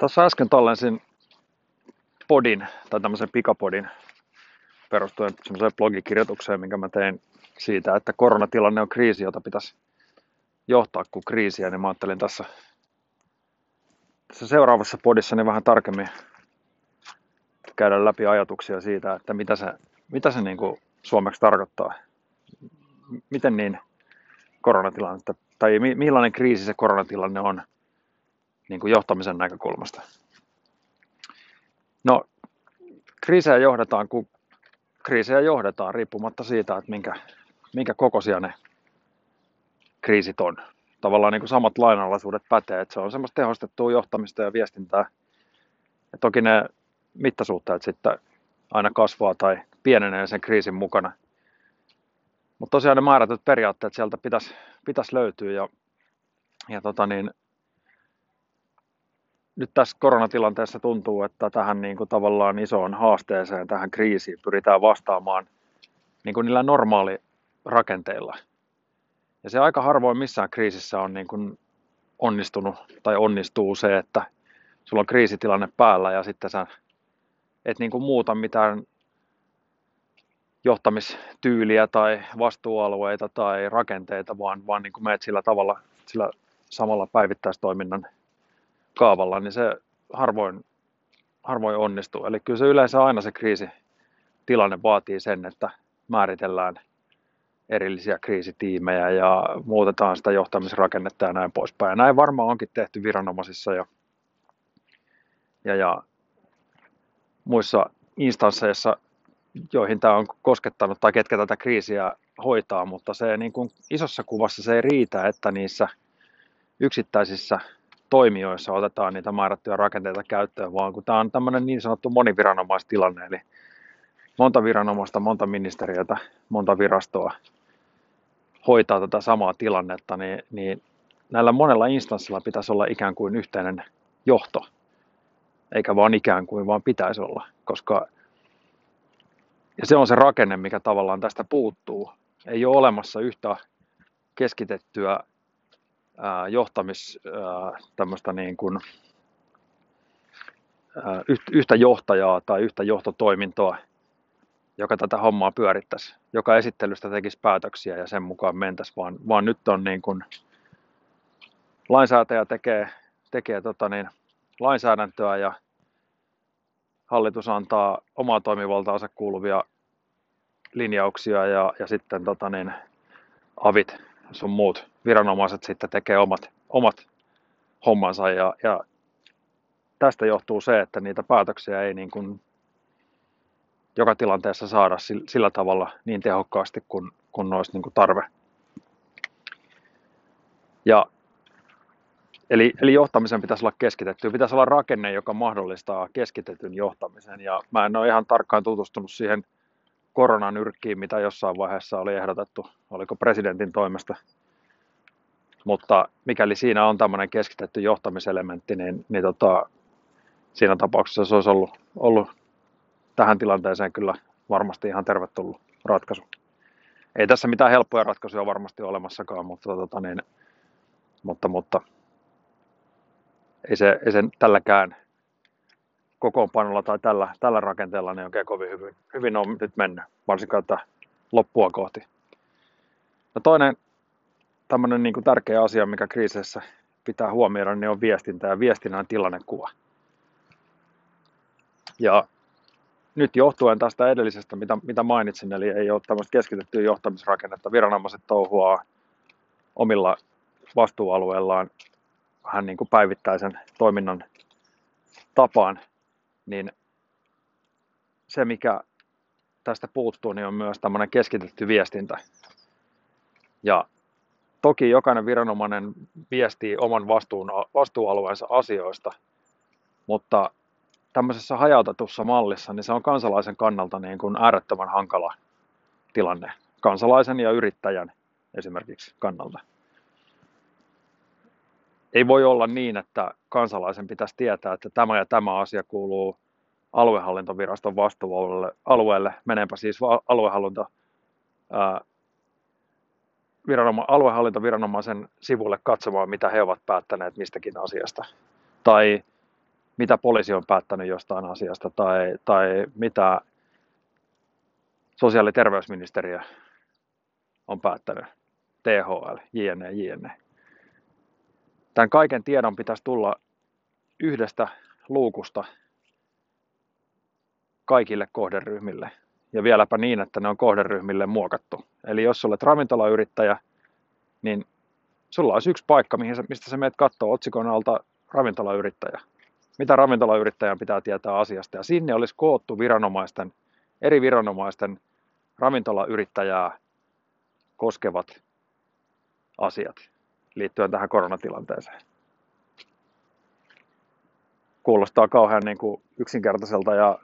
Tuossa äsken tallensin podin, tai tämmöisen pikapodin, perustuen semmoiseen blogikirjoitukseen, minkä mä tein siitä, että koronatilanne on kriisi, jota pitäisi johtaa kuin kriisiä, niin mä ajattelin tässä, tässä seuraavassa podissa niin vähän tarkemmin käydä läpi ajatuksia siitä, että mitä se, mitä se niin kuin suomeksi tarkoittaa. Miten niin koronatilanne, tai millainen kriisi se koronatilanne on niin kuin johtamisen näkökulmasta. No, kriisejä johdetaan, kun kriisejä johdetaan riippumatta siitä, että minkä, minkä kokoisia ne kriisit on. Tavallaan niin kuin samat lainalaisuudet pätee, että se on semmoista tehostettua johtamista ja viestintää. Ja toki ne mittasuhteet sitten aina kasvaa tai pienenee sen kriisin mukana. Mutta tosiaan ne määrätyt periaatteet sieltä pitäisi, pitäisi löytyä ja, ja tota niin, nyt tässä koronatilanteessa tuntuu, että tähän niin kuin tavallaan isoon haasteeseen, tähän kriisiin pyritään vastaamaan niin kuin niillä normaalirakenteilla. Ja se aika harvoin missään kriisissä on niin kuin onnistunut tai onnistuu se, että sulla on kriisitilanne päällä ja sitten sä et niin kuin muuta mitään johtamistyyliä tai vastuualueita tai rakenteita, vaan, vaan niin kuin meet sillä tavalla, sillä samalla päivittäistoiminnan kaavalla, niin se harvoin, harvoin onnistuu. Eli kyllä se yleensä aina se kriisitilanne vaatii sen, että määritellään erillisiä kriisitiimejä ja muutetaan sitä johtamisrakennetta ja näin poispäin. Ja näin varmaan onkin tehty viranomaisissa ja, ja, ja muissa instansseissa, joihin tämä on koskettanut tai ketkä tätä kriisiä hoitaa, mutta se niin kuin isossa kuvassa se ei riitä, että niissä yksittäisissä toimijoissa otetaan niitä määrättyjä rakenteita käyttöön, vaan kun tämä on tämmöinen niin sanottu moniviranomaistilanne, eli monta viranomaista, monta ministeriötä, monta virastoa hoitaa tätä samaa tilannetta, niin, niin näillä monella instanssilla pitäisi olla ikään kuin yhteinen johto, eikä vaan ikään kuin, vaan pitäisi olla, koska ja se on se rakenne, mikä tavallaan tästä puuttuu. Ei ole olemassa yhtä keskitettyä johtamis tämmöistä niin kuin, yhtä johtajaa tai yhtä johtotoimintoa, joka tätä hommaa pyörittäisi, joka esittelystä tekisi päätöksiä ja sen mukaan mentäisi, vaan, vaan nyt on niin kuin, lainsäätäjä tekee, tekee tota niin, lainsäädäntöä ja hallitus antaa omaa toimivaltaansa kuuluvia linjauksia ja, ja sitten tota niin, avit sun muut viranomaiset sitten tekee omat, omat hommansa ja, ja tästä johtuu se, että niitä päätöksiä ei niin kuin joka tilanteessa saada sillä tavalla niin tehokkaasti kuin, kuin olisi niin kuin tarve. Ja, eli, eli johtamisen pitäisi olla keskitetty. Pitäisi olla rakenne, joka mahdollistaa keskitetyn johtamisen. Ja mä en ole ihan tarkkaan tutustunut siihen koronan yrkkiin, mitä jossain vaiheessa oli ehdotettu, oliko presidentin toimesta. Mutta mikäli siinä on tämmöinen keskitetty johtamiselementti, niin, niin tota, siinä tapauksessa se olisi ollut, ollut tähän tilanteeseen kyllä varmasti ihan tervetullut ratkaisu. Ei tässä mitään helppoja ratkaisuja varmasti ole olemassakaan, mutta, tota niin, mutta, mutta ei, se, ei se tälläkään kokoonpanolla tai tällä, tällä rakenteella niin oikein kovin hyvin, hyvin on nyt mennyt, varsinkaan että loppua kohti. No toinen tämmöinen niin tärkeä asia, mikä kriiseissä pitää huomioida, niin on viestintä ja viestinnän tilannekuva. Ja nyt johtuen tästä edellisestä, mitä, mitä mainitsin, eli ei ole tämmöistä keskitettyä johtamisrakennetta, viranomaiset touhuaa omilla vastuualueillaan vähän niin kuin päivittäisen toiminnan tapaan, niin se, mikä tästä puuttuu, niin on myös tämmöinen keskitetty viestintä. Ja toki jokainen viranomainen viestii oman vastuun, vastuualueensa asioista, mutta tämmöisessä hajautetussa mallissa, niin se on kansalaisen kannalta niin kuin äärettömän hankala tilanne. Kansalaisen ja yrittäjän esimerkiksi kannalta. Ei voi olla niin, että kansalaisen pitäisi tietää, että tämä ja tämä asia kuuluu aluehallintoviraston vastuualueelle, alueelle, menenpä siis aluehallinto, viranoma, aluehallintoviranomaisen sivulle katsomaan, mitä he ovat päättäneet mistäkin asiasta. Tai mitä poliisi on päättänyt jostain asiasta tai, tai mitä sosiaali- ja terveysministeriö on päättänyt, THL, JNE, JNE. Tämän kaiken tiedon pitäisi tulla yhdestä luukusta kaikille kohderyhmille. Ja vieläpä niin, että ne on kohderyhmille muokattu. Eli jos olet ravintolayrittäjä, niin sulla olisi yksi paikka, mistä sä meet katsoa otsikon alta ravintolayrittäjä. Mitä ravintolayrittäjän pitää tietää asiasta. Ja sinne olisi koottu viranomaisten, eri viranomaisten ravintolayrittäjää koskevat asiat liittyen tähän koronatilanteeseen. Kuulostaa kauhean niin kuin yksinkertaiselta ja,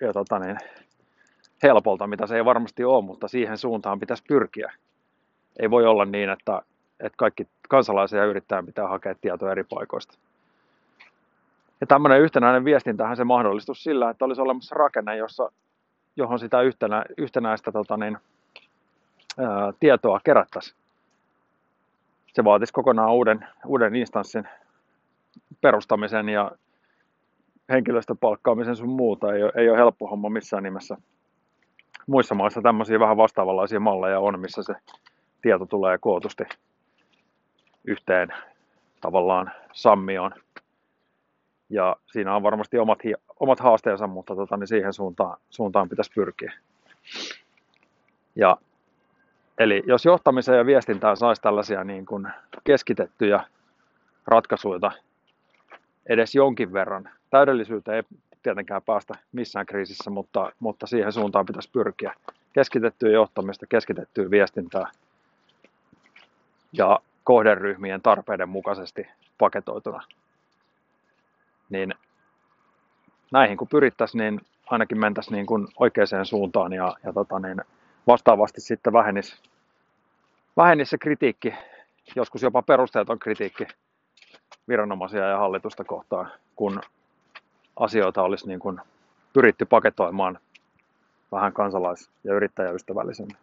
ja tota niin, helpolta, mitä se ei varmasti ole, mutta siihen suuntaan pitäisi pyrkiä. Ei voi olla niin, että, että kaikki kansalaisia ja yrittäjän pitää hakea tietoa eri paikoista. Ja tämmöinen yhtenäinen viestintähän se mahdollistus sillä, että olisi olemassa rakenne, jossa, johon sitä yhtenä, yhtenäistä tota niin, ää, tietoa kerättäisiin. Se vaatisi kokonaan uuden, uuden instanssin perustamisen ja henkilöstöpalkkaamisen sun muuta. Ei ole, ei ole helppo homma missään nimessä. Muissa maissa tämmöisiä vähän vastaavanlaisia malleja on, missä se tieto tulee kootusti yhteen tavallaan sammioon. Ja siinä on varmasti omat, omat haasteensa, mutta tota, niin siihen suuntaan, suuntaan pitäisi pyrkiä. Ja, eli jos johtamiseen ja viestintään saisi tällaisia niin kuin keskitettyjä ratkaisuja edes jonkin verran, täydellisyyteen ei tietenkään päästä missään kriisissä, mutta, mutta siihen suuntaan pitäisi pyrkiä. Keskitettyä johtamista, keskitettyä viestintää ja kohderyhmien tarpeiden mukaisesti paketoituna. Niin näihin kun pyrittäisiin, niin ainakin mentäisiin niin kuin oikeaan suuntaan ja, ja tota niin, vastaavasti sitten vähenisi, vähenisi se kritiikki, joskus jopa perusteeton kritiikki viranomaisia ja hallitusta kohtaan, kun asioita olisi niin kuin pyritty paketoimaan vähän kansalais- ja yrittäjäystävällisemmin.